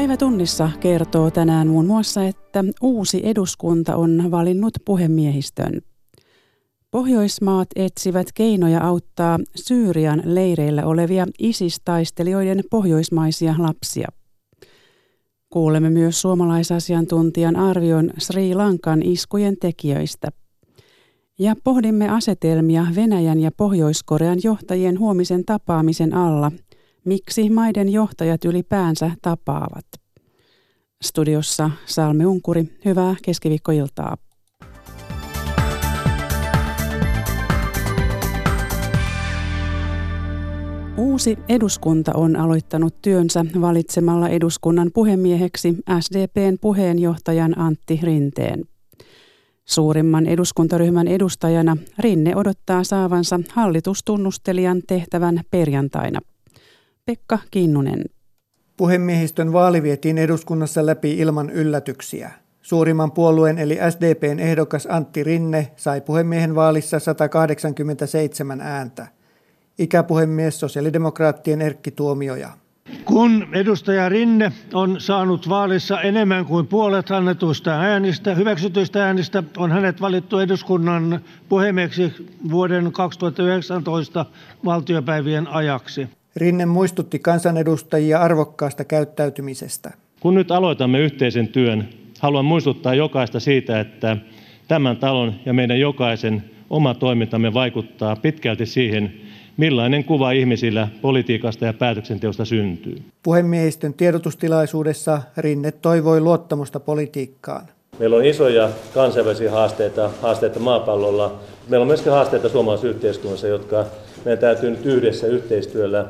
Päivätunnissa kertoo tänään muun muassa, että uusi eduskunta on valinnut puhemiehistön. Pohjoismaat etsivät keinoja auttaa Syyrian leireillä olevia ISIS-taistelijoiden pohjoismaisia lapsia. Kuulemme myös suomalaisasiantuntijan arvion Sri Lankan iskujen tekijöistä. Ja pohdimme asetelmia Venäjän ja Pohjois-Korean johtajien huomisen tapaamisen alla, miksi maiden johtajat ylipäänsä tapaavat. Studiossa Salme Unkuri, hyvää keskiviikkoiltaa. Uusi eduskunta on aloittanut työnsä valitsemalla eduskunnan puhemieheksi SDPn puheenjohtajan Antti Rinteen. Suurimman eduskuntaryhmän edustajana Rinne odottaa saavansa hallitustunnustelijan tehtävän perjantaina. Pekka Kinnunen. Puhemiehistön vaali vietiin eduskunnassa läpi ilman yllätyksiä. Suurimman puolueen eli SDPn ehdokas Antti Rinne sai puhemiehen vaalissa 187 ääntä – ikäpuhemies sosiaalidemokraattien Erkki Tuomioja. Kun edustaja Rinne on saanut vaalissa enemmän kuin puolet annetuista äänistä, hyväksytyistä äänistä, on hänet valittu eduskunnan puhemieheksi vuoden 2019 valtiopäivien ajaksi. Rinne muistutti kansanedustajia arvokkaasta käyttäytymisestä. Kun nyt aloitamme yhteisen työn, haluan muistuttaa jokaista siitä, että tämän talon ja meidän jokaisen oma toimintamme vaikuttaa pitkälti siihen, millainen kuva ihmisillä politiikasta ja päätöksenteosta syntyy. Puhemiehistön tiedotustilaisuudessa Rinne toivoi luottamusta politiikkaan. Meillä on isoja kansainvälisiä haasteita, haasteita maapallolla. Meillä on myöskin haasteita suomalaisessa yhteiskunnassa, jotka meidän täytyy nyt yhdessä yhteistyöllä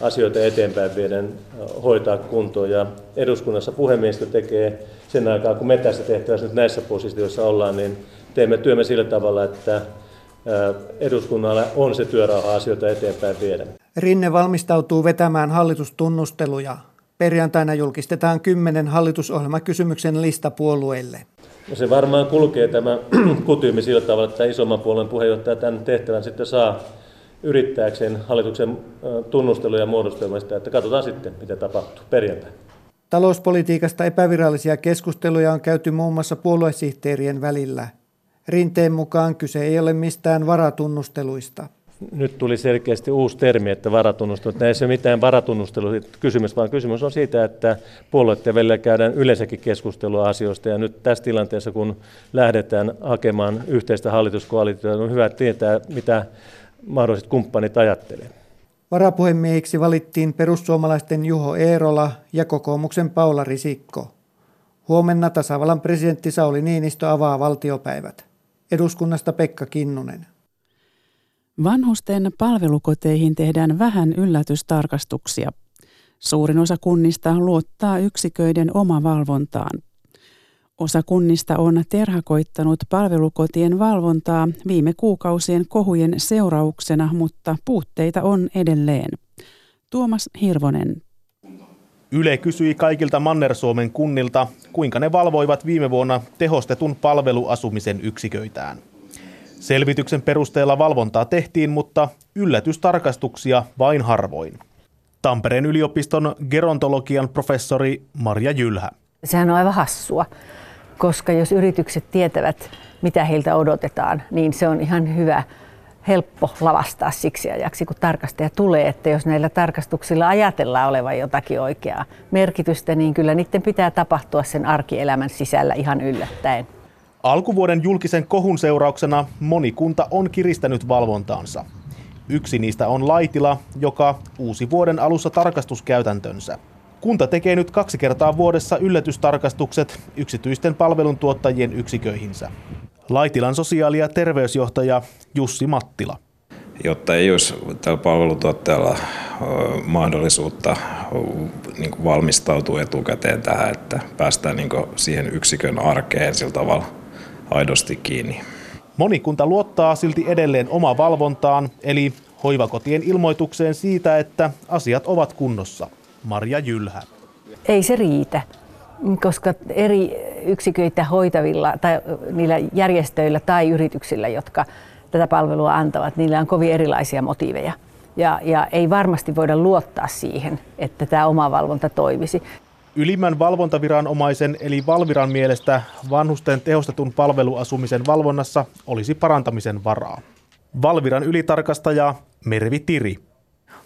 asioita eteenpäin vieden hoitaa kuntoon. Ja eduskunnassa puhemiehistö tekee sen aikaa, kun me tässä tehtävässä nyt näissä positioissa ollaan, niin teemme työmme sillä tavalla, että eduskunnalla on se työrauha asioita eteenpäin viedä. Rinne valmistautuu vetämään hallitustunnusteluja. Perjantaina julkistetaan kymmenen hallitusohjelmakysymyksen lista puolueille. No se varmaan kulkee tämä kutyymi sillä tavalla, että isomman puolueen puheenjohtaja tämän tehtävän sitten saa yrittääkseen hallituksen tunnusteluja muodostelmista, että katsotaan sitten, mitä tapahtuu perjantaina. Talouspolitiikasta epävirallisia keskusteluja on käyty muun muassa puoluesihteerien välillä. Rinteen mukaan kyse ei ole mistään varatunnusteluista. Nyt tuli selkeästi uusi termi, että varatunnustelut. Näissä ei ole mitään kysymys, vaan kysymys on siitä, että puolueiden välillä käydään yleensäkin keskustelua asioista. Ja nyt tässä tilanteessa, kun lähdetään hakemaan yhteistä hallituskoalitiota, on hyvä tietää, mitä mahdolliset kumppanit ajattelevat. Varapuhemiehiksi valittiin perussuomalaisten Juho Eerola ja kokoomuksen Paula Risikko. Huomenna tasavallan presidentti Sauli Niinistö avaa valtiopäivät. Eduskunnasta Pekka Kinnunen. Vanhusten palvelukoteihin tehdään vähän yllätystarkastuksia. Suurin osa kunnista luottaa yksiköiden omavalvontaan. Osa kunnista on terhakoittanut palvelukotien valvontaa viime kuukausien kohujen seurauksena, mutta puutteita on edelleen. Tuomas Hirvonen. Yle kysyi kaikilta Manner-Suomen kunnilta, kuinka ne valvoivat viime vuonna tehostetun palveluasumisen yksiköitään. Selvityksen perusteella valvontaa tehtiin, mutta yllätystarkastuksia vain harvoin. Tampereen yliopiston gerontologian professori Marja Jylhä. Sehän on aivan hassua, koska jos yritykset tietävät, mitä heiltä odotetaan, niin se on ihan hyvä helppo lavastaa siksi ajaksi, kun tarkastaja tulee, että jos näillä tarkastuksilla ajatellaan olevan jotakin oikeaa merkitystä, niin kyllä niiden pitää tapahtua sen arkielämän sisällä ihan yllättäen. Alkuvuoden julkisen kohun seurauksena moni kunta on kiristänyt valvontaansa. Yksi niistä on Laitila, joka uusi vuoden alussa tarkastuskäytäntönsä. Kunta tekee nyt kaksi kertaa vuodessa yllätystarkastukset yksityisten palveluntuottajien yksiköihinsä. Laitilan sosiaali- ja terveysjohtaja Jussi Mattila. Jotta ei olisi tällä palvelutuottajalla mahdollisuutta niin valmistautua etukäteen tähän, että päästään niin siihen yksikön arkeen sillä tavalla aidosti kiinni. Monikunta luottaa silti edelleen oma valvontaan, eli hoivakotien ilmoitukseen siitä, että asiat ovat kunnossa. Marja Jylhä. Ei se riitä, koska eri yksiköitä hoitavilla tai niillä järjestöillä tai yrityksillä, jotka tätä palvelua antavat, niillä on kovin erilaisia motiiveja. Ja, ja ei varmasti voida luottaa siihen, että tämä oma valvonta toimisi. Ylimmän valvontaviranomaisen eli Valviran mielestä vanhusten tehostetun palveluasumisen valvonnassa olisi parantamisen varaa. Valviran ylitarkastaja Mervi Tiri.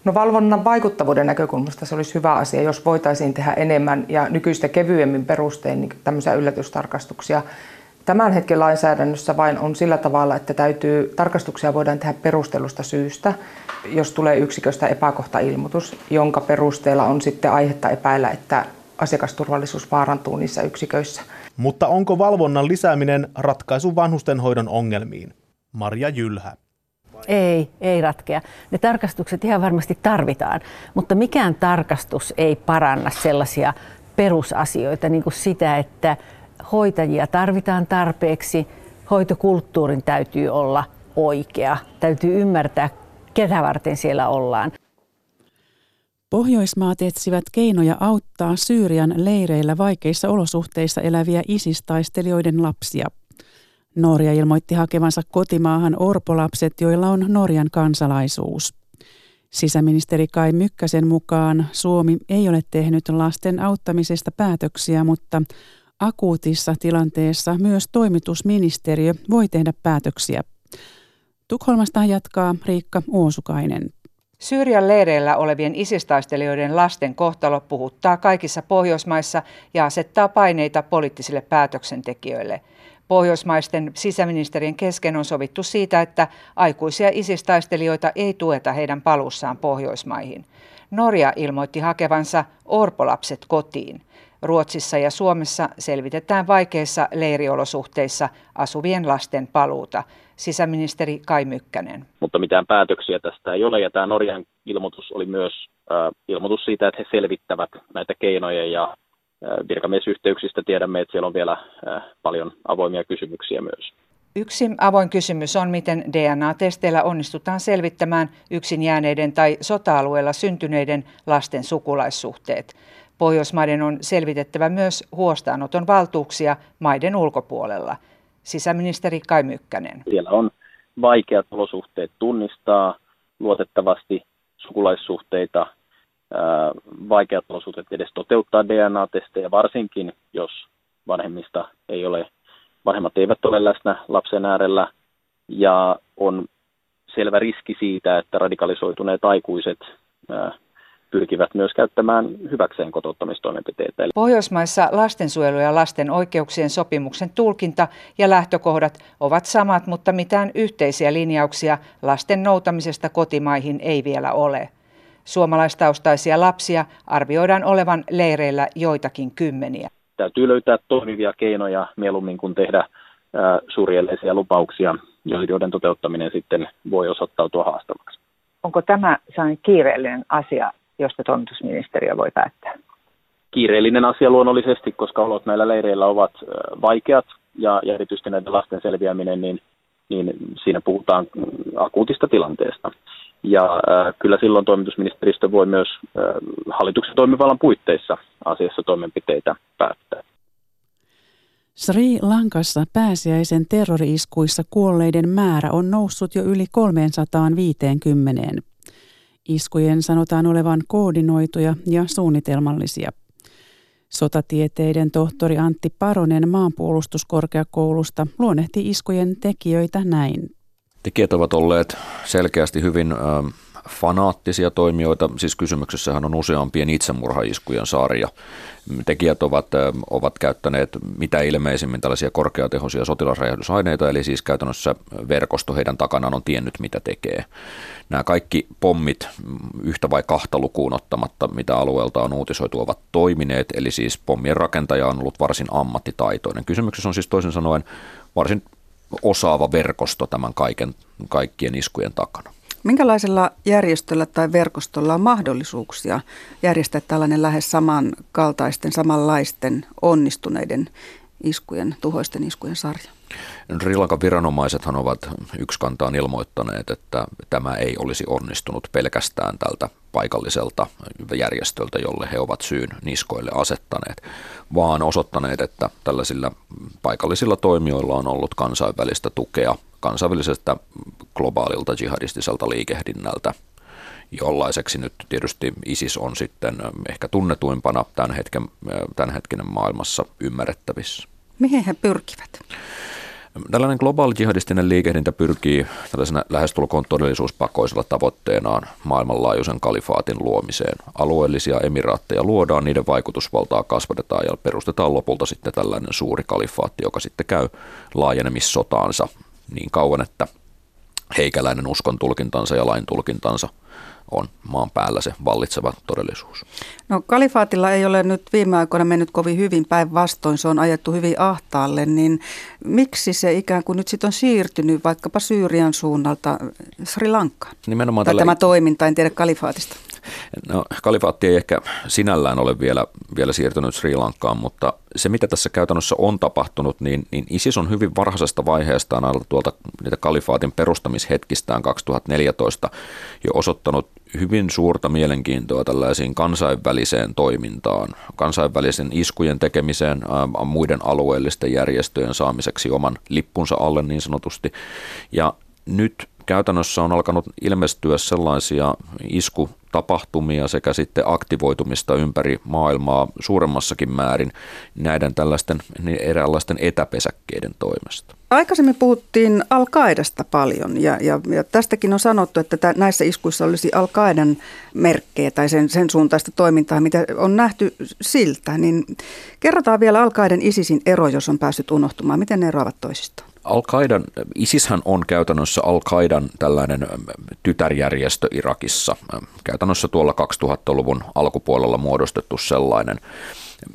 No valvonnan vaikuttavuuden näkökulmasta se olisi hyvä asia, jos voitaisiin tehdä enemmän ja nykyistä kevyemmin perustein niin tämmöisiä yllätystarkastuksia. Tämän hetken lainsäädännössä vain on sillä tavalla, että täytyy, tarkastuksia voidaan tehdä perustelusta syystä, jos tulee yksiköstä epäkohtailmoitus, jonka perusteella on sitten aihetta epäillä, että asiakasturvallisuus vaarantuu niissä yksiköissä. Mutta onko valvonnan lisääminen ratkaisu vanhustenhoidon ongelmiin? Marja Jylhä. Ei, ei ratkea. Ne tarkastukset ihan varmasti tarvitaan, mutta mikään tarkastus ei paranna sellaisia perusasioita, niin kuin sitä, että hoitajia tarvitaan tarpeeksi, hoitokulttuurin täytyy olla oikea, täytyy ymmärtää, ketä varten siellä ollaan. Pohjoismaat etsivät keinoja auttaa Syyrian leireillä vaikeissa olosuhteissa eläviä isistaistelijoiden lapsia. Norja ilmoitti hakevansa kotimaahan orpolapset, joilla on Norjan kansalaisuus. Sisäministeri Kai Mykkäsen mukaan Suomi ei ole tehnyt lasten auttamisesta päätöksiä, mutta akuutissa tilanteessa myös toimitusministeriö voi tehdä päätöksiä. Tukholmasta jatkaa Riikka Uosukainen. Syyrian leireillä olevien isistaistelijoiden lasten kohtalo puhuttaa kaikissa Pohjoismaissa ja asettaa paineita poliittisille päätöksentekijöille. Pohjoismaisten sisäministerien kesken on sovittu siitä, että aikuisia isistaistelijoita ei tueta heidän paluussaan Pohjoismaihin. Norja ilmoitti hakevansa orpolapset kotiin. Ruotsissa ja Suomessa selvitetään vaikeissa leiriolosuhteissa asuvien lasten paluuta. Sisäministeri Kai Mykkänen. Mutta mitään päätöksiä tästä ei ole ja tämä Norjan ilmoitus oli myös äh, ilmoitus siitä, että he selvittävät näitä keinoja ja äh, virkamiesyhteyksistä tiedämme, että siellä on vielä äh, paljon avoimia kysymyksiä myös. Yksi avoin kysymys on, miten DNA-testeillä onnistutaan selvittämään yksin jääneiden tai sota-alueella syntyneiden lasten sukulaissuhteet. Pohjoismaiden on selvitettävä myös huostaanoton valtuuksia maiden ulkopuolella. Sisäministeri Kai Mykkänen. Siellä on vaikeat olosuhteet tunnistaa luotettavasti sukulaissuhteita, vaikeat olosuhteet edes toteuttaa DNA-testejä, varsinkin jos vanhemmista ei ole, vanhemmat eivät ole läsnä lapsen äärellä ja on selvä riski siitä, että radikalisoituneet aikuiset pyrkivät myös käyttämään hyväkseen kotouttamistoimenpiteitä. Pohjoismaissa lastensuojelu ja lasten oikeuksien sopimuksen tulkinta ja lähtökohdat ovat samat, mutta mitään yhteisiä linjauksia lasten noutamisesta kotimaihin ei vielä ole. Suomalaistaustaisia lapsia arvioidaan olevan leireillä joitakin kymmeniä. Täytyy löytää toimivia keinoja mieluummin kuin tehdä surjelleisia lupauksia, joiden toteuttaminen sitten voi osoittautua haastavaksi. Onko tämä kiireellinen asia josta toimitusministeriö voi päättää? Kiireellinen asia luonnollisesti, koska olot näillä leireillä ovat vaikeat ja, ja erityisesti näiden lasten selviäminen, niin, niin siinä puhutaan akuutista tilanteesta. Ja äh, kyllä silloin toimitusministeristö voi myös äh, hallituksen toimivallan puitteissa asiassa toimenpiteitä päättää. Sri Lankassa pääsiäisen terroriiskuissa kuolleiden määrä on noussut jo yli 350. Iskujen sanotaan olevan koordinoituja ja suunnitelmallisia. Sotatieteiden tohtori Antti Paronen maanpuolustuskorkeakoulusta luonnehti iskujen tekijöitä näin. Tekijät ovat olleet selkeästi hyvin fanaattisia toimijoita, siis kysymyksessähän on useampien itsemurhaiskujen sarja. Tekijät ovat, ovat käyttäneet mitä ilmeisimmin tällaisia korkeatehoisia sotilasräjähdysaineita, eli siis käytännössä verkosto heidän takanaan on tiennyt mitä tekee. Nämä kaikki pommit yhtä vai kahta lukuun ottamatta, mitä alueelta on uutisoitu, ovat toimineet, eli siis pommien rakentaja on ollut varsin ammattitaitoinen. Kysymyksessä on siis toisin sanoen varsin osaava verkosto tämän kaiken, kaikkien iskujen takana. Minkälaisella järjestöllä tai verkostolla on mahdollisuuksia järjestää tällainen lähes samankaltaisten, samanlaisten onnistuneiden iskujen, tuhoisten iskujen sarja? Sri Lankan viranomaisethan ovat yksikantaan ilmoittaneet, että tämä ei olisi onnistunut pelkästään tältä paikalliselta järjestöltä, jolle he ovat syyn niskoille asettaneet, vaan osoittaneet, että tällaisilla paikallisilla toimijoilla on ollut kansainvälistä tukea kansainvälisestä globaalilta jihadistiselta liikehdinnältä, jollaiseksi nyt tietysti ISIS on sitten ehkä tunnetuimpana tämän, hetken, tämän hetkinen maailmassa ymmärrettävissä. Mihin he pyrkivät? Tällainen globaali jihadistinen liikehdintä pyrkii tällaisena lähestulkoon todellisuuspakoisella tavoitteenaan maailmanlaajuisen kalifaatin luomiseen. Alueellisia emiraatteja luodaan, niiden vaikutusvaltaa kasvatetaan ja perustetaan lopulta sitten tällainen suuri kalifaatti, joka sitten käy laajenemissotaansa niin kauan, että heikäläinen uskon tulkintansa ja lain tulkintansa on maan päällä se vallitseva todellisuus. No kalifaatilla ei ole nyt viime aikoina mennyt kovin hyvin päinvastoin, se on ajettu hyvin ahtaalle, niin miksi se ikään kuin nyt sitten on siirtynyt vaikkapa Syyrian suunnalta Sri Lankaan? Nimenomaan tai tällä... tämä toiminta, en tiedä kalifaatista. No, kalifaatti ei ehkä sinällään ole vielä, vielä siirtynyt Sri Lankaan, mutta se mitä tässä käytännössä on tapahtunut, niin, niin ISIS on hyvin varhaisesta vaiheestaan aina tuolta niitä kalifaatin perustamishetkistään 2014 jo osoittanut hyvin suurta mielenkiintoa tällaisiin kansainväliseen toimintaan, kansainvälisen iskujen tekemiseen, ää, muiden alueellisten järjestöjen saamiseksi oman lippunsa alle niin sanotusti. Ja nyt käytännössä on alkanut ilmestyä sellaisia iskutapahtumia sekä sitten aktivoitumista ympäri maailmaa suuremmassakin määrin näiden tällaisten niin eräänlaisten etäpesäkkeiden toimesta. Aikaisemmin puhuttiin al paljon ja, ja, ja tästäkin on sanottu, että tä, näissä iskuissa olisi al merkkejä tai sen, sen suuntaista toimintaa, mitä on nähty siltä. Niin kerrotaan vielä al ISISin ero, jos on päässyt unohtumaan. Miten ne eroavat toisistaan? Al-Qaidan, ISIShän on käytännössä Al-Qaidan tällainen tytärjärjestö Irakissa, käytännössä tuolla 2000-luvun alkupuolella muodostettu sellainen.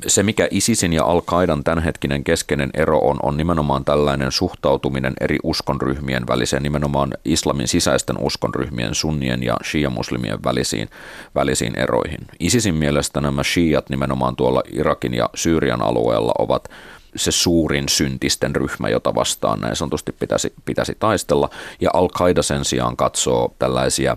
Se, mikä ISISin ja Al-Qaidan tämänhetkinen keskeinen ero on, on nimenomaan tällainen suhtautuminen eri uskonryhmien väliseen, nimenomaan islamin sisäisten uskonryhmien, sunnien ja shia-muslimien välisiin, välisiin eroihin. ISISin mielestä nämä shiat nimenomaan tuolla Irakin ja Syyrian alueella ovat se suurin syntisten ryhmä, jota vastaan näin sanotusti pitäisi, pitäisi taistella. Ja Al-Qaida sen sijaan katsoo tällaisia,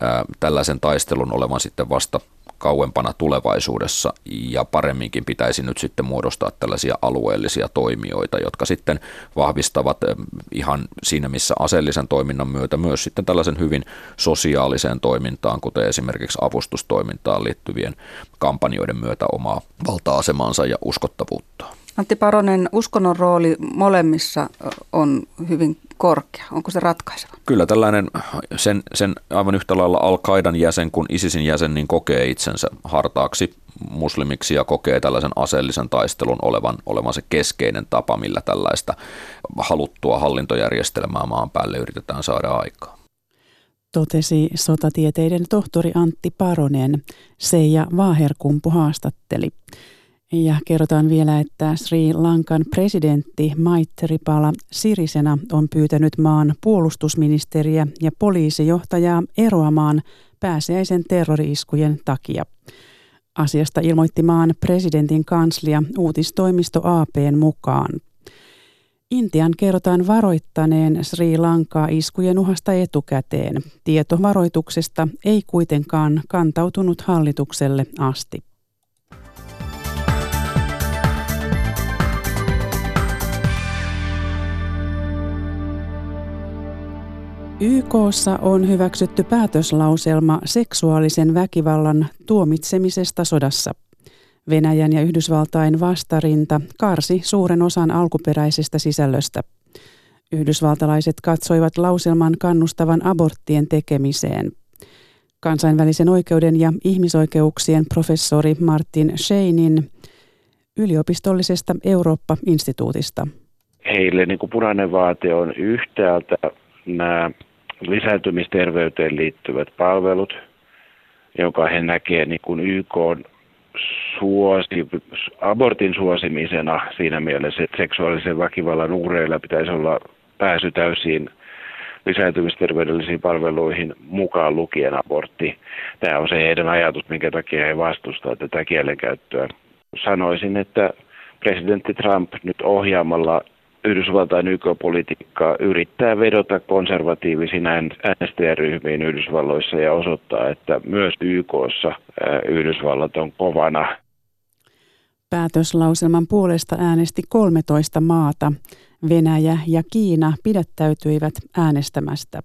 ää, tällaisen taistelun olevan sitten vasta kauempana tulevaisuudessa ja paremminkin pitäisi nyt sitten muodostaa tällaisia alueellisia toimijoita, jotka sitten vahvistavat ihan siinä missä aseellisen toiminnan myötä myös sitten tällaisen hyvin sosiaaliseen toimintaan, kuten esimerkiksi avustustoimintaan liittyvien kampanjoiden myötä omaa valta-asemansa ja uskottavuuttaan. Antti Paronen, uskonnon rooli molemmissa on hyvin korkea. Onko se ratkaiseva? Kyllä tällainen sen, sen aivan yhtä lailla Al-Qaidan jäsen kuin ISISin jäsen niin kokee itsensä hartaaksi muslimiksi ja kokee tällaisen aseellisen taistelun olevan, olevan se keskeinen tapa, millä tällaista haluttua hallintojärjestelmää maan päälle yritetään saada aikaan. Totesi sotatieteiden tohtori Antti Paronen. Seija Vaaherkumpu haastatteli. Ja kerrotaan vielä, että Sri Lankan presidentti Maithripala Sirisena on pyytänyt maan puolustusministeriä ja poliisijohtajaa eroamaan pääsiäisen terroriiskujen takia. Asiasta ilmoitti maan presidentin kanslia uutistoimisto APn mukaan. Intian kerrotaan varoittaneen Sri Lankaa iskujen uhasta etukäteen. Tieto varoituksesta ei kuitenkaan kantautunut hallitukselle asti. YKssa on hyväksytty päätöslauselma seksuaalisen väkivallan tuomitsemisesta sodassa. Venäjän ja Yhdysvaltain vastarinta karsi suuren osan alkuperäisestä sisällöstä. Yhdysvaltalaiset katsoivat lauselman kannustavan aborttien tekemiseen. Kansainvälisen oikeuden ja ihmisoikeuksien professori Martin Scheinin yliopistollisesta Eurooppa-instituutista. Heille niin kuin punainen vaate on yhtäältä nämä lisääntymisterveyteen liittyvät palvelut, joka he näkee niin kuin YK suosi, abortin suosimisena siinä mielessä, että seksuaalisen väkivallan uhreilla pitäisi olla pääsy täysiin lisääntymisterveydellisiin palveluihin mukaan lukien abortti. Tämä on se heidän ajatus, minkä takia he vastustavat tätä kielenkäyttöä. Sanoisin, että presidentti Trump nyt ohjaamalla Yhdysvaltain YK-politiikkaa yrittää vedota konservatiivisiin äänestäjäryhmiin Yhdysvalloissa ja osoittaa, että myös YKssa Yhdysvallat on kovana. Päätöslauselman puolesta äänesti 13 maata. Venäjä ja Kiina pidättäytyivät äänestämästä.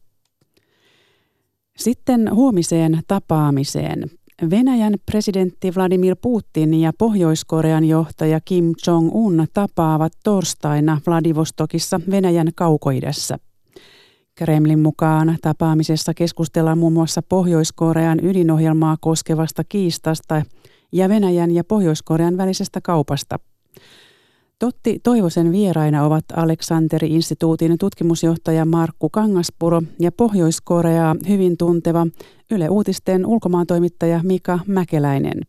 Sitten huomiseen tapaamiseen. Venäjän presidentti Vladimir Putin ja Pohjois-Korean johtaja Kim Jong-un tapaavat torstaina Vladivostokissa Venäjän kaukoidässä. Kremlin mukaan tapaamisessa keskustellaan muun muassa Pohjois-Korean ydinohjelmaa koskevasta kiistasta ja Venäjän ja Pohjois-Korean välisestä kaupasta. Totti Toivosen vieraina ovat Aleksanteri-instituutin tutkimusjohtaja Markku Kangaspuro ja Pohjois-Koreaa hyvin tunteva Yle Uutisten ulkomaantoimittaja Mika Mäkeläinen.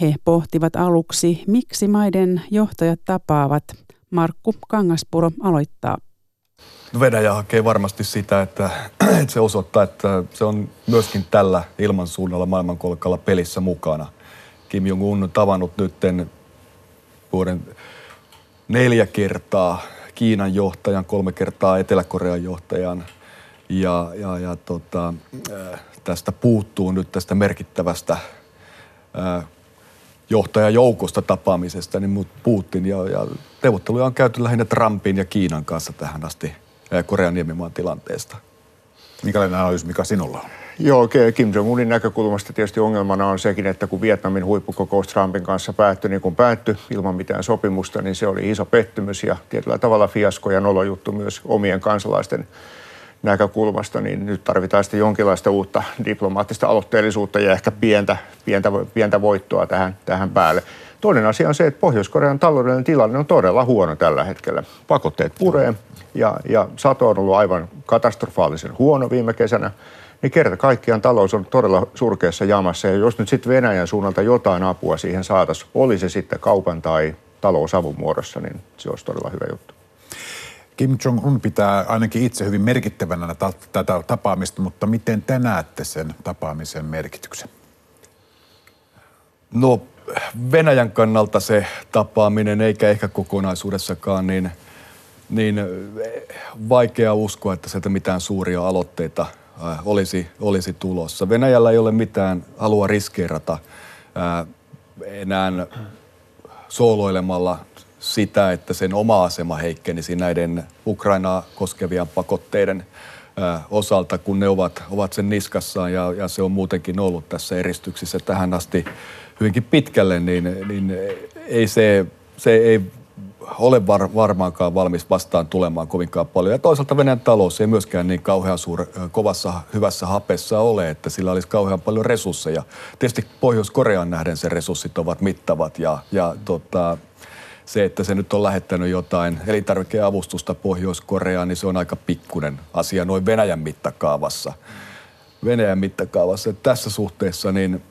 He pohtivat aluksi, miksi maiden johtajat tapaavat. Markku Kangaspuro aloittaa. Venäjä hakee varmasti sitä, että, että se osoittaa, että se on myöskin tällä ilmansuunnalla maailmankolkalla pelissä mukana. Kim Jong-un on tavannut nytten vuoden neljä kertaa Kiinan johtajan, kolme kertaa Etelä-Korean johtajan. Ja, ja, ja tota, äh, tästä puuttuu nyt tästä merkittävästä äh, johtajajoukosta tapaamisesta, niin Putin ja, ja neuvotteluja on käyty lähinnä Trumpin ja Kiinan kanssa tähän asti äh, Korean niemimaan tilanteesta. Minkälainen analyysi, mikä sinulla on? Joo, Kim Jong-unin näkökulmasta tietysti ongelmana on sekin, että kun Vietnamin huippukokous Trumpin kanssa päättyi niin kuin päättyi ilman mitään sopimusta, niin se oli iso pettymys ja tietyllä tavalla fiasko ja nolojuttu myös omien kansalaisten näkökulmasta, niin nyt tarvitaan sitten jonkinlaista uutta diplomaattista aloitteellisuutta ja ehkä pientä, pientä, pientä voittoa tähän, tähän päälle. Toinen asia on se, että Pohjois-Korean taloudellinen tilanne on todella huono tällä hetkellä. Pakotteet puree ja, ja sato on ollut aivan katastrofaalisen huono viime kesänä niin kerta kaikkiaan talous on todella surkeassa jamassa. Ja jos nyt sitten Venäjän suunnalta jotain apua siihen saataisiin, oli se sitten kaupan tai talousavun muodossa, niin se olisi todella hyvä juttu. Kim Jong-un pitää ainakin itse hyvin merkittävänä tätä tapaamista, mutta miten te näette sen tapaamisen merkityksen? No Venäjän kannalta se tapaaminen, eikä ehkä kokonaisuudessakaan, niin, niin vaikea uskoa, että sieltä mitään suuria aloitteita olisi, olisi tulossa. Venäjällä ei ole mitään halua riskeerata äh, enää sooloilemalla sitä, että sen oma asema heikkenisi näiden Ukrainaa koskevien pakotteiden äh, osalta, kun ne ovat, ovat sen niskassaan ja, ja se on muutenkin ollut tässä eristyksissä tähän asti hyvinkin pitkälle, niin, niin ei se, se ei ole var, varmaankaan valmis vastaan tulemaan kovinkaan paljon. Ja toisaalta Venäjän talous ei myöskään niin kauhean suur, kovassa hyvässä hapessa ole, että sillä olisi kauhean paljon resursseja. Tietysti Pohjois-Korean nähden se resurssit ovat mittavat ja, ja tota, se, että se nyt on lähettänyt jotain elintarvikeavustusta Pohjois-Koreaan, niin se on aika pikkunen asia noin Venäjän mittakaavassa. Venäjän mittakaavassa. Että tässä suhteessa niin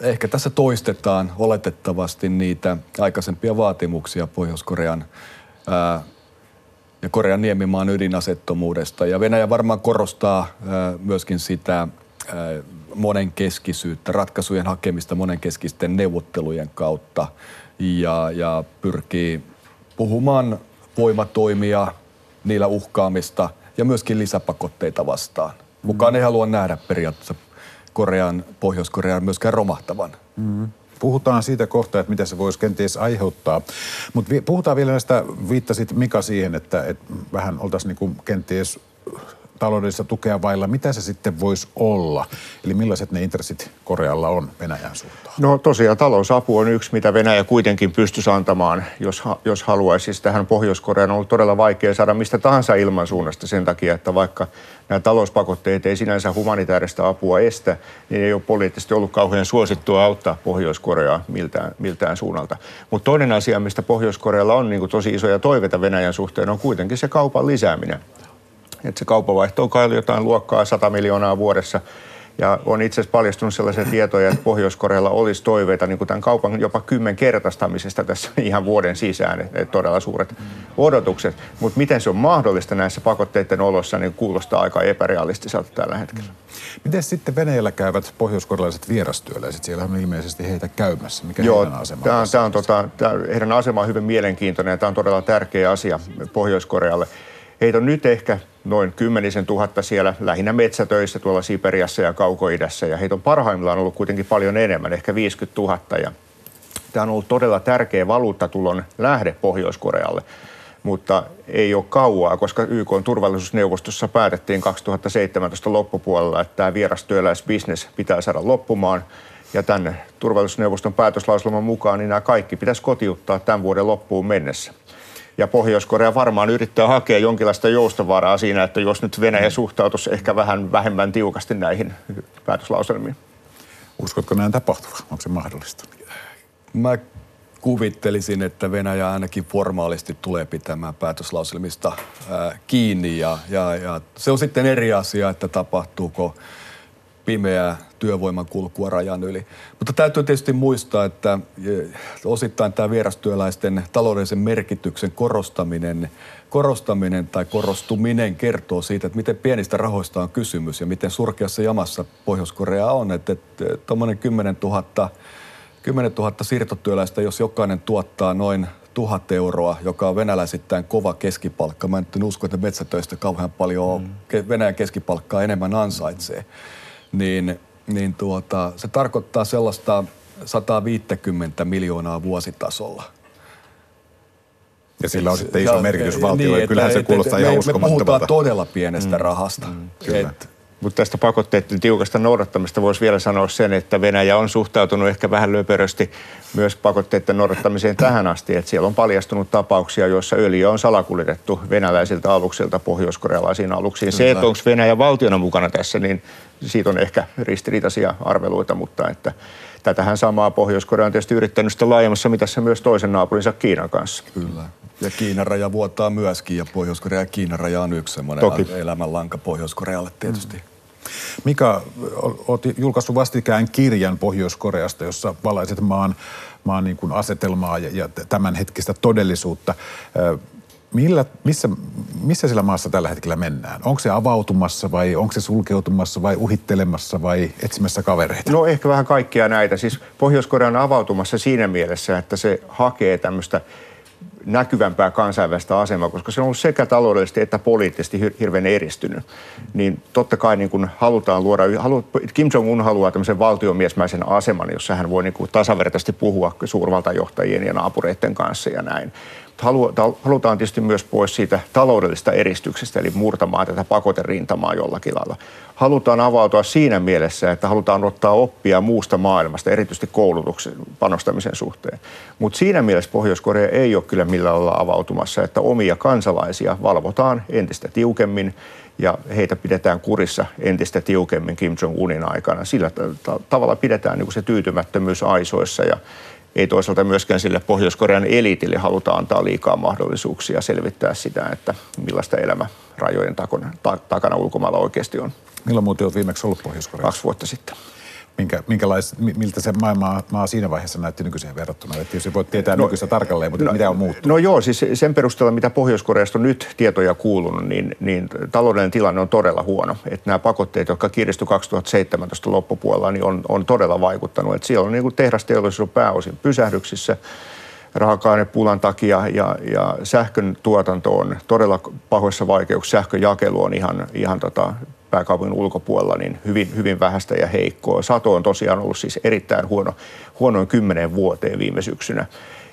Ehkä tässä toistetaan oletettavasti niitä aikaisempia vaatimuksia Pohjois-Korean ja Korean niemimaan ydinasettomuudesta. Ja Venäjä varmaan korostaa myöskin sitä monenkeskisyyttä, ratkaisujen hakemista monenkeskisten neuvottelujen kautta ja, ja pyrkii puhumaan voimatoimia, niillä uhkaamista ja myöskin lisäpakotteita vastaan. Kukaan ei halua nähdä periaatteessa Korean, Pohjois-Korean myöskään romahtavan. Mm-hmm. Puhutaan siitä kohtaa, että mitä se voisi kenties aiheuttaa. Mutta vi- puhutaan vielä näistä, viittasit Mika siihen, että, että vähän oltaisiin niin kenties taloudellista tukea vailla, mitä se sitten voisi olla? Eli millaiset ne intressit Korealla on Venäjän suuntaan? No tosiaan talousapu on yksi, mitä Venäjä kuitenkin pystyisi antamaan, jos, jos haluaisi. Siis tähän Pohjois-Koreaan on ollut todella vaikea saada mistä tahansa ilmansuunnasta sen takia, että vaikka nämä talouspakotteet ei sinänsä humanitaarista apua estä, niin ei ole poliittisesti ollut kauhean suosittua auttaa Pohjois-Koreaa miltään, miltään suunnalta. Mutta toinen asia, mistä Pohjois-Korealla on niin tosi isoja toiveita Venäjän suhteen, on kuitenkin se kaupan lisääminen että se kauppavaihto on kai jotain luokkaa 100 miljoonaa vuodessa. Ja on itse asiassa paljastunut sellaisia tietoja, että Pohjois-Korealla olisi toiveita niin kuin tämän kaupan jopa kymmenkertaistamisesta tässä ihan vuoden sisään. Että todella suuret odotukset. Mutta miten se on mahdollista näissä pakotteiden olossa, niin kuulostaa aika epärealistiselta tällä hetkellä. Miten sitten Venäjällä käyvät pohjoiskorealaiset vierastyöläiset? Siellä on ilmeisesti heitä käymässä. Mikä Joo, heidän asema tämä on, tämä on, tota, tämä, heidän asema on hyvin mielenkiintoinen ja tämä on todella tärkeä asia Pohjois-Korealle. Heitä on nyt ehkä noin kymmenisen tuhatta siellä lähinnä metsätöissä tuolla Siperiassa ja Kaukoidässä ja heitä on parhaimmillaan ollut kuitenkin paljon enemmän, ehkä 50 000 ja tämä on ollut todella tärkeä valuuttatulon lähde Pohjois-Korealle. mutta ei ole kauaa, koska YK on turvallisuusneuvostossa päätettiin 2017 loppupuolella, että tämä vierastyöläisbisnes pitää saada loppumaan. Ja tänne turvallisuusneuvoston päätöslauselman mukaan niin nämä kaikki pitäisi kotiuttaa tämän vuoden loppuun mennessä. Ja Pohjois-Korea varmaan yrittää hakea jonkinlaista joustovaraa siinä, että jos nyt Venäjä suhtautuisi ehkä vähän vähemmän tiukasti näihin päätöslauselmiin. Uskotko näin tapahtuva? Onko se mahdollista? Mä kuvittelisin, että Venäjä ainakin formaalisti tulee pitämään päätöslauselmista ää, kiinni. Ja, ja, ja se on sitten eri asia, että tapahtuuko pimeää työvoiman kulkua rajan yli. Mutta täytyy tietysti muistaa, että osittain tämä vierastyöläisten taloudellisen merkityksen korostaminen, korostaminen tai korostuminen kertoo siitä, että miten pienistä rahoista on kysymys ja miten surkeassa jamassa Pohjois-Korea on. Että tuommoinen 10 000 10 000 siirtotyöläistä, jos jokainen tuottaa noin tuhat euroa, joka on venäläisittäin kova keskipalkka. Mä en usko, että metsätöistä kauhean paljon mm. Venäjän keskipalkkaa enemmän ansaitsee. Niin, niin tuota, se tarkoittaa sellaista 150 miljoonaa vuositasolla. Ja sillä on sitten iso merkitys valtiolle. Niin, Kyllähän se kuulostaa ihan me, me puhutaan todella pienestä mm. rahasta. Mm, kyllä. Et, mutta tästä pakotteiden tiukasta noudattamista voisi vielä sanoa sen, että Venäjä on suhtautunut ehkä vähän löperösti myös pakotteiden noudattamiseen tähän asti. Että siellä on paljastunut tapauksia, joissa öljyä on salakuljetettu venäläisiltä aluksilta pohjoiskorealaisiin aluksiin. Se, että onko Venäjä valtiona mukana tässä, niin siitä on ehkä ristiriitaisia arveluita, mutta että tätähän samaa Pohjois-Korea on tietysti yrittänyt sitä laajemmassa mitassa myös toisen naapurinsa Kiinan kanssa. Kyllä. Ja Kiinan raja vuotaa myöskin ja Pohjois-Korea ja Kiinan raja on yksi semmoinen Toki. elämänlanka Pohjois-Korealle tietysti. Mm. Mika, olet julkaissut vastikään kirjan Pohjois-Koreasta, jossa valaiset maan, maan niin kuin asetelmaa ja, ja tämänhetkistä todellisuutta. Millä, missä, missä sillä maassa tällä hetkellä mennään? Onko se avautumassa vai onko se sulkeutumassa vai uhittelemassa vai etsimässä kavereita? No ehkä vähän kaikkia näitä. Siis Pohjois-Korea on avautumassa siinä mielessä, että se hakee tämmöistä näkyvämpää kansainvälistä asemaa, koska se on ollut sekä taloudellisesti että poliittisesti hirveän eristynyt. Niin totta kai niin kun halutaan luoda, halu, Kim Jong-un haluaa tämmöisen valtiomiesmäisen aseman, jossa hän voi niin tasavertaisesti puhua suurvaltajohtajien ja naapureiden kanssa ja näin halutaan tietysti myös pois siitä taloudellisesta eristyksestä, eli murtamaan tätä pakoterintamaa jollakin lailla. Halutaan avautua siinä mielessä, että halutaan ottaa oppia muusta maailmasta, erityisesti koulutuksen panostamisen suhteen. Mutta siinä mielessä Pohjois-Korea ei ole kyllä millään lailla avautumassa, että omia kansalaisia valvotaan entistä tiukemmin ja heitä pidetään kurissa entistä tiukemmin Kim Jong-unin aikana. Sillä tavalla pidetään niin se tyytymättömyys aisoissa ja ei toisaalta myöskään sille Pohjois-Korean eliitille haluta antaa liikaa mahdollisuuksia selvittää sitä, että millaista elämä rajojen takana, takana ulkomailla oikeasti on. Milloin muuten olet viimeksi ollut Pohjois-Koreassa? Kaksi vuotta sitten. Minkä, minkälais, miltä se maailma, maa siinä vaiheessa näytti nykyiseen verrattuna? Että jos voit tietää no, nykyistä tarkalleen, mutta no, mitä on muuttunut? No joo, siis sen perusteella, mitä Pohjois-Koreasta on nyt tietoja kuulunut, niin, niin taloudellinen tilanne on todella huono. Että nämä pakotteet, jotka kiristyi 2017 loppupuolella, niin on, on todella vaikuttanut. Että siellä on niin kuin tehdasteollisuus pääosin pysähdyksissä raaka-ainepulan takia ja, ja sähkön tuotanto on todella pahoissa vaikeuksissa. Sähkön jakelu on ihan, ihan tota, pääkaupungin ulkopuolella niin hyvin, hyvin vähäistä ja heikkoa. Sato on tosiaan ollut siis erittäin huono, huonoin kymmenen vuoteen viime syksynä.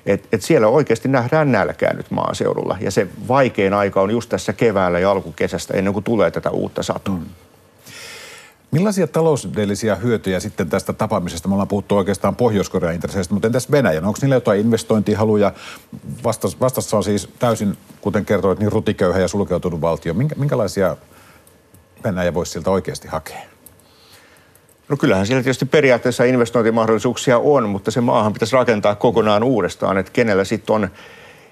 Et, et siellä oikeasti nähdään nälkää nyt maaseudulla ja se vaikein aika on just tässä keväällä ja alkukesästä ennen kuin tulee tätä uutta satoa. Mm. Millaisia taloudellisia hyötyjä sitten tästä tapaamisesta? Me ollaan puhuttu oikeastaan Pohjois-Korean intresseistä, mutta entäs Venäjän? Onko niillä jotain investointihaluja? Vastas, vastassa on siis täysin, kuten kertoit, niin rutiköyhä ja sulkeutunut valtio. Minkä, minkälaisia Venäjä voisi siltä oikeasti hakea? No kyllähän siellä tietysti periaatteessa investointimahdollisuuksia on, mutta se maahan pitäisi rakentaa kokonaan uudestaan, että kenellä sitten on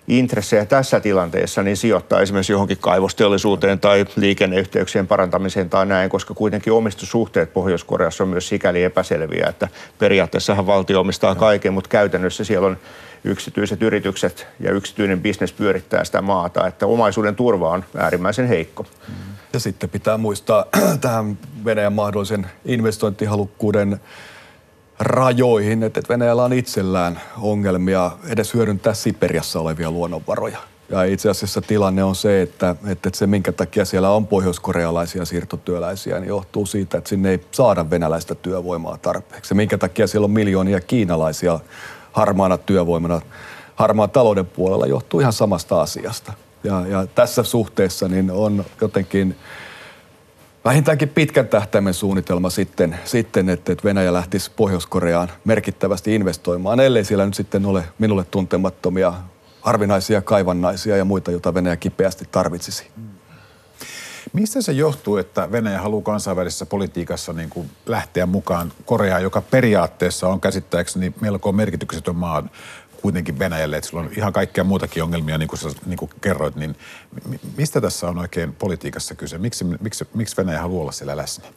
intressejä tässä tilanteessa, niin sijoittaa esimerkiksi johonkin kaivosteollisuuteen tai liikenneyhteyksien parantamiseen tai näin, koska kuitenkin omistussuhteet Pohjois-Koreassa on myös sikäli epäselviä, että periaatteessahan valtio omistaa kaiken, mutta käytännössä siellä on yksityiset yritykset ja yksityinen bisnes pyörittää sitä maata, että omaisuuden turva on äärimmäisen heikko. Ja sitten pitää muistaa tähän Venäjän mahdollisen investointihalukkuuden rajoihin, että Venäjällä on itsellään ongelmia edes hyödyntää Siperiassa olevia luonnonvaroja. Ja itse asiassa tilanne on se, että, että se minkä takia siellä on pohjoiskorealaisia siirtotyöläisiä, niin johtuu siitä, että sinne ei saada venäläistä työvoimaa tarpeeksi. Minkä takia siellä on miljoonia kiinalaisia harmaana työvoimana harmaan talouden puolella johtuu ihan samasta asiasta. Ja, ja tässä suhteessa niin on jotenkin vähintäänkin pitkän tähtäimen suunnitelma sitten, sitten että, Venäjä lähtisi Pohjois-Koreaan merkittävästi investoimaan, ellei siellä nyt sitten ole minulle tuntemattomia harvinaisia kaivannaisia ja muita, joita Venäjä kipeästi tarvitsisi. Mistä se johtuu, että Venäjä haluaa kansainvälisessä politiikassa niin kuin lähteä mukaan Koreaan, joka periaatteessa on käsittääkseni melko merkityksetön maa kuitenkin Venäjälle, että sillä on ihan kaikkea muutakin ongelmia, niin kuin sä niin kuin kerroit, niin mistä tässä on oikein politiikassa kyse? Miksi, miksi, miksi Venäjä haluaa olla siellä läsnä?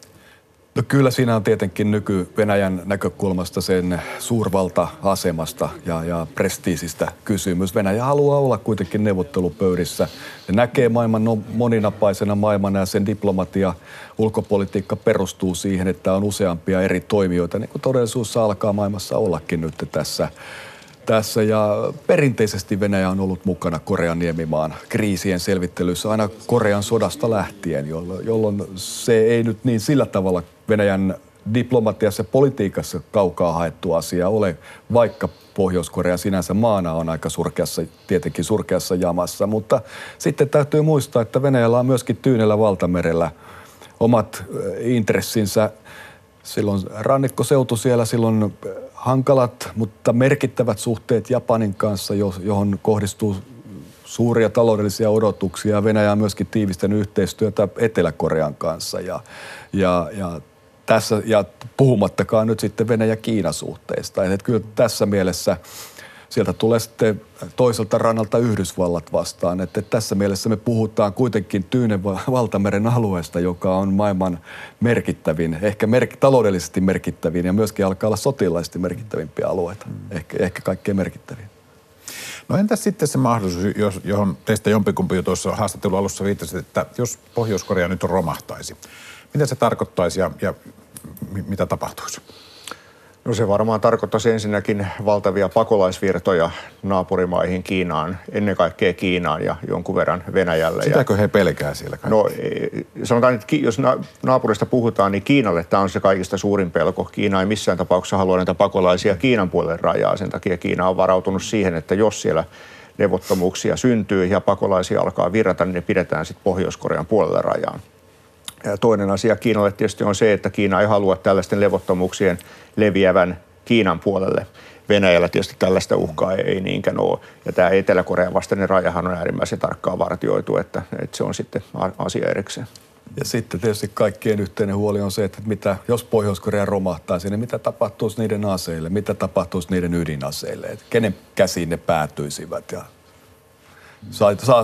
No kyllä siinä on tietenkin nyky-Venäjän näkökulmasta sen suurvalta-asemasta ja, ja prestiisistä kysymys. Venäjä haluaa olla kuitenkin neuvottelupöydissä. Ne näkee maailman no, moninapaisena maailmana ja sen diplomatia, ulkopolitiikka perustuu siihen, että on useampia eri toimijoita, niin kuin todellisuus alkaa maailmassa ollakin nyt tässä tässä ja perinteisesti Venäjä on ollut mukana Korean niemimaan kriisien selvittelyssä aina Korean sodasta lähtien, jolloin, se ei nyt niin sillä tavalla Venäjän diplomatiassa ja politiikassa kaukaa haettu asia ole, vaikka Pohjois-Korea sinänsä maana on aika surkeassa, tietenkin surkeassa jamassa, mutta sitten täytyy muistaa, että Venäjällä on myöskin Tyynellä valtamerellä omat intressinsä. Silloin rannikkoseutu siellä, silloin hankalat, mutta merkittävät suhteet Japanin kanssa, johon kohdistuu suuria taloudellisia odotuksia. Venäjä on myöskin tiivistänyt yhteistyötä Etelä-Korean kanssa ja, ja, ja tässä, ja puhumattakaan nyt sitten Venäjä-Kiina-suhteista. Että kyllä tässä mielessä sieltä tulee sitten toiselta rannalta Yhdysvallat vastaan. Että tässä mielessä me puhutaan kuitenkin Tyynen valtameren alueesta, joka on maailman merkittävin, ehkä merk- taloudellisesti merkittävin ja myöskin alkaa olla sotilaisesti merkittävimpiä alueita. Mm. Ehkä, ehkä kaikkein merkittävin. No entäs sitten se mahdollisuus, johon teistä jompikumpi jo tuossa haastattelun alussa viittasi, että jos Pohjois-Korea nyt romahtaisi, mitä se tarkoittaisi ja, ja mitä tapahtuisi? No se varmaan tarkoittaisi ensinnäkin valtavia pakolaisvirtoja naapurimaihin Kiinaan, ennen kaikkea Kiinaan ja jonkun verran Venäjälle. Sitäkö he pelkää siellä kaikki? No sanotaan, että jos naapurista puhutaan, niin Kiinalle tämä on se kaikista suurin pelko. Kiina ei missään tapauksessa halua näitä pakolaisia Kiinan puolelle rajaa. Sen takia Kiina on varautunut siihen, että jos siellä levottomuuksia syntyy ja pakolaisia alkaa virrata, niin ne pidetään sitten Pohjois-Korean puolelle rajaan. Toinen asia Kiinalle tietysti on se, että Kiina ei halua tällaisten levottomuuksien leviävän Kiinan puolelle. Venäjällä tietysti tällaista uhkaa ei niinkään ole. Ja tämä Etelä-Korean vastainen rajahan on äärimmäisen tarkkaan vartioitu, että, että se on sitten asia erikseen. Ja sitten tietysti kaikkien yhteinen huoli on se, että mitä, jos Pohjois-Korea romahtaisi, niin mitä tapahtuisi niiden aseille, mitä tapahtuisi niiden ydinaseille, että kenen käsiin ne päätyisivät ja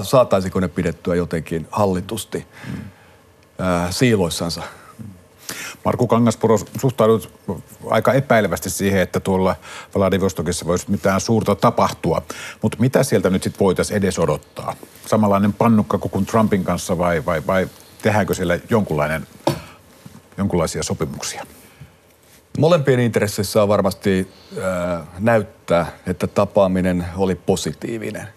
saataisiko ne pidettyä jotenkin hallitusti. Mm siiloissansa. Markku Kangaspuro, suhtaudut aika epäilevästi siihen, että tuolla Vladivostokissa voisi mitään suurta tapahtua. Mutta mitä sieltä nyt sitten voitaisiin edes odottaa? Samanlainen pannukka kuin Trumpin kanssa vai, vai, vai tehdäänkö siellä jonkunlainen, jonkunlaisia sopimuksia? Molempien intressissä on varmasti äh, näyttää, että tapaaminen oli positiivinen.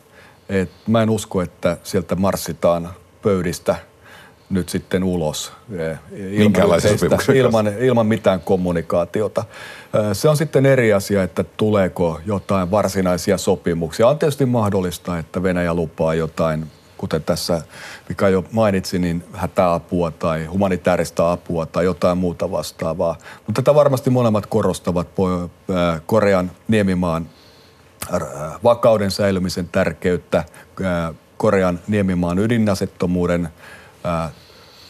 Et mä en usko, että sieltä marssitaan pöydistä – nyt sitten ulos eh, ilman, ilman, ilman mitään kommunikaatiota. Eh, se on sitten eri asia, että tuleeko jotain varsinaisia sopimuksia. On tietysti mahdollista, että Venäjä lupaa jotain, kuten tässä mikä jo mainitsi, niin hätäapua tai humanitaarista apua tai jotain muuta vastaavaa. Mutta tätä varmasti molemmat korostavat eh, Korean niemimaan vakauden säilymisen tärkeyttä, Korean niemimaan ydinasettomuuden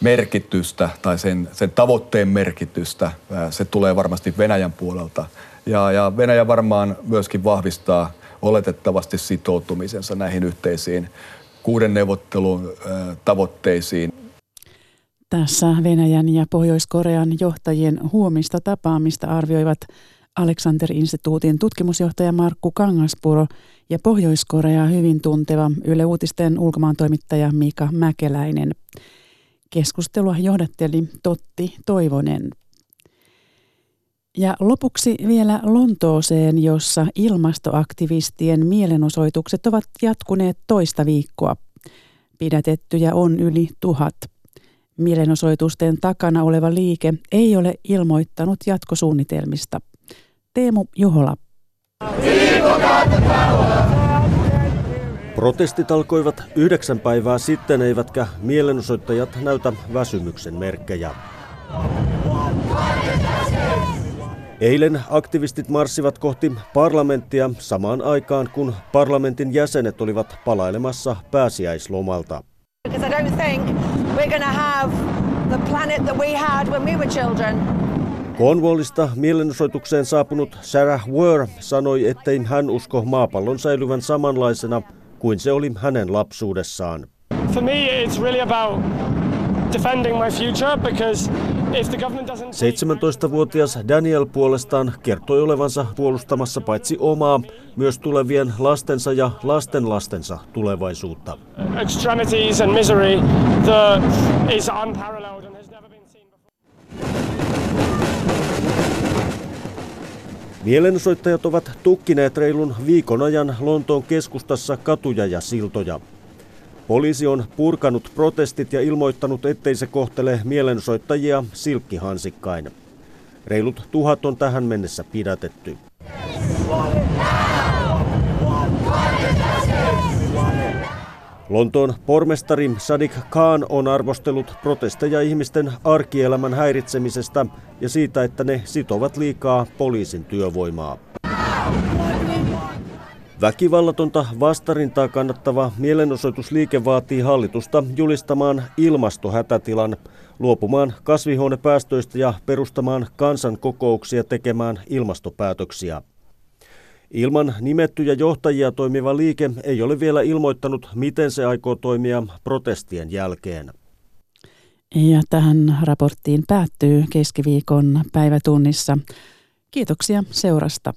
merkitystä tai sen, sen tavoitteen merkitystä. Se tulee varmasti Venäjän puolelta. Ja, ja Venäjä varmaan myöskin vahvistaa oletettavasti sitoutumisensa näihin yhteisiin kuuden neuvottelun tavoitteisiin. Tässä Venäjän ja Pohjois-Korean johtajien huomista tapaamista arvioivat Alexander-instituutin tutkimusjohtaja Markku Kangaspuro ja Pohjois-Koreaa hyvin tunteva Yle Uutisten ulkomaantoimittaja Mika Mäkeläinen. Keskustelua johdatteli Totti Toivonen. Ja lopuksi vielä Lontooseen, jossa ilmastoaktivistien mielenosoitukset ovat jatkuneet toista viikkoa. Pidätettyjä on yli tuhat. Mielenosoitusten takana oleva liike ei ole ilmoittanut jatkosuunnitelmista. Teemu Juhola. Protestit alkoivat yhdeksän päivää sitten, eivätkä mielenosoittajat näytä väsymyksen merkkejä. Eilen aktivistit marssivat kohti parlamenttia samaan aikaan, kun parlamentin jäsenet olivat palailemassa pääsiäislomalta. Cornwallista mielenosoitukseen saapunut Sarah Ware sanoi, ettei hän usko maapallon säilyvän samanlaisena kuin se oli hänen lapsuudessaan. For me it's really about defending my future because 17-vuotias Daniel puolestaan kertoi olevansa puolustamassa paitsi omaa, myös tulevien lastensa ja lastenlastensa tulevaisuutta. Extremities and misery is unparalleled Mielenosoittajat ovat tukkineet reilun viikon ajan Lontoon keskustassa katuja ja siltoja. Poliisi on purkanut protestit ja ilmoittanut, ettei se kohtele mielenosoittajia silkkihansikkain. Reilut tuhat on tähän mennessä pidätetty. Lontoon pormestari Sadiq Khan on arvostellut protesteja ihmisten arkielämän häiritsemisestä ja siitä, että ne sitovat liikaa poliisin työvoimaa. Väkivallatonta vastarintaa kannattava mielenosoitusliike vaatii hallitusta julistamaan ilmastohätätilan, luopumaan kasvihuonepäästöistä ja perustamaan kansankokouksia tekemään ilmastopäätöksiä. Ilman nimettyjä johtajia toimiva liike ei ole vielä ilmoittanut, miten se aikoo toimia protestien jälkeen. Ja tähän raporttiin päättyy keskiviikon päivätunnissa. Kiitoksia seurasta.